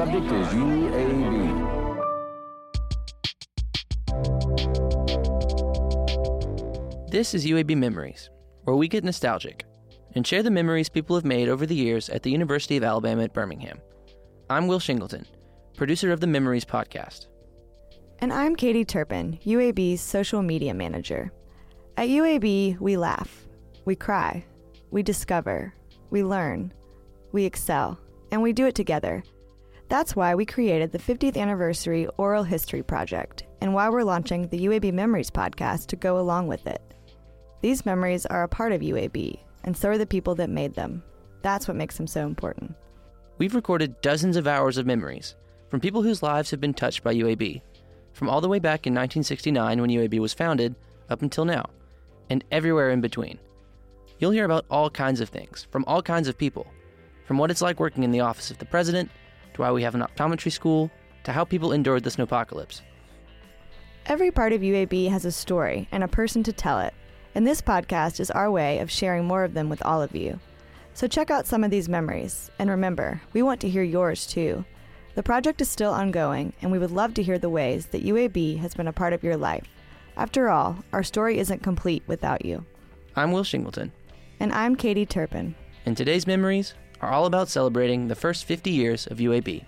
subject is UAB. This is UAB Memories, where we get nostalgic and share the memories people have made over the years at the University of Alabama at Birmingham. I'm Will Shingleton, producer of the Memories podcast. And I'm Katie Turpin, UAB's social media manager. At UAB, we laugh, we cry, we discover, we learn, we excel, and we do it together. That's why we created the 50th anniversary Oral History Project, and why we're launching the UAB Memories podcast to go along with it. These memories are a part of UAB, and so are the people that made them. That's what makes them so important. We've recorded dozens of hours of memories from people whose lives have been touched by UAB, from all the way back in 1969 when UAB was founded up until now, and everywhere in between. You'll hear about all kinds of things from all kinds of people, from what it's like working in the office of the president, to why we have an optometry school, to how people endured the snowpocalypse. Every part of UAB has a story and a person to tell it, and this podcast is our way of sharing more of them with all of you. So check out some of these memories, and remember, we want to hear yours too. The project is still ongoing, and we would love to hear the ways that UAB has been a part of your life. After all, our story isn't complete without you. I'm Will Shingleton, And I'm Katie Turpin. and today's memories are all about celebrating the first 50 years of UAB.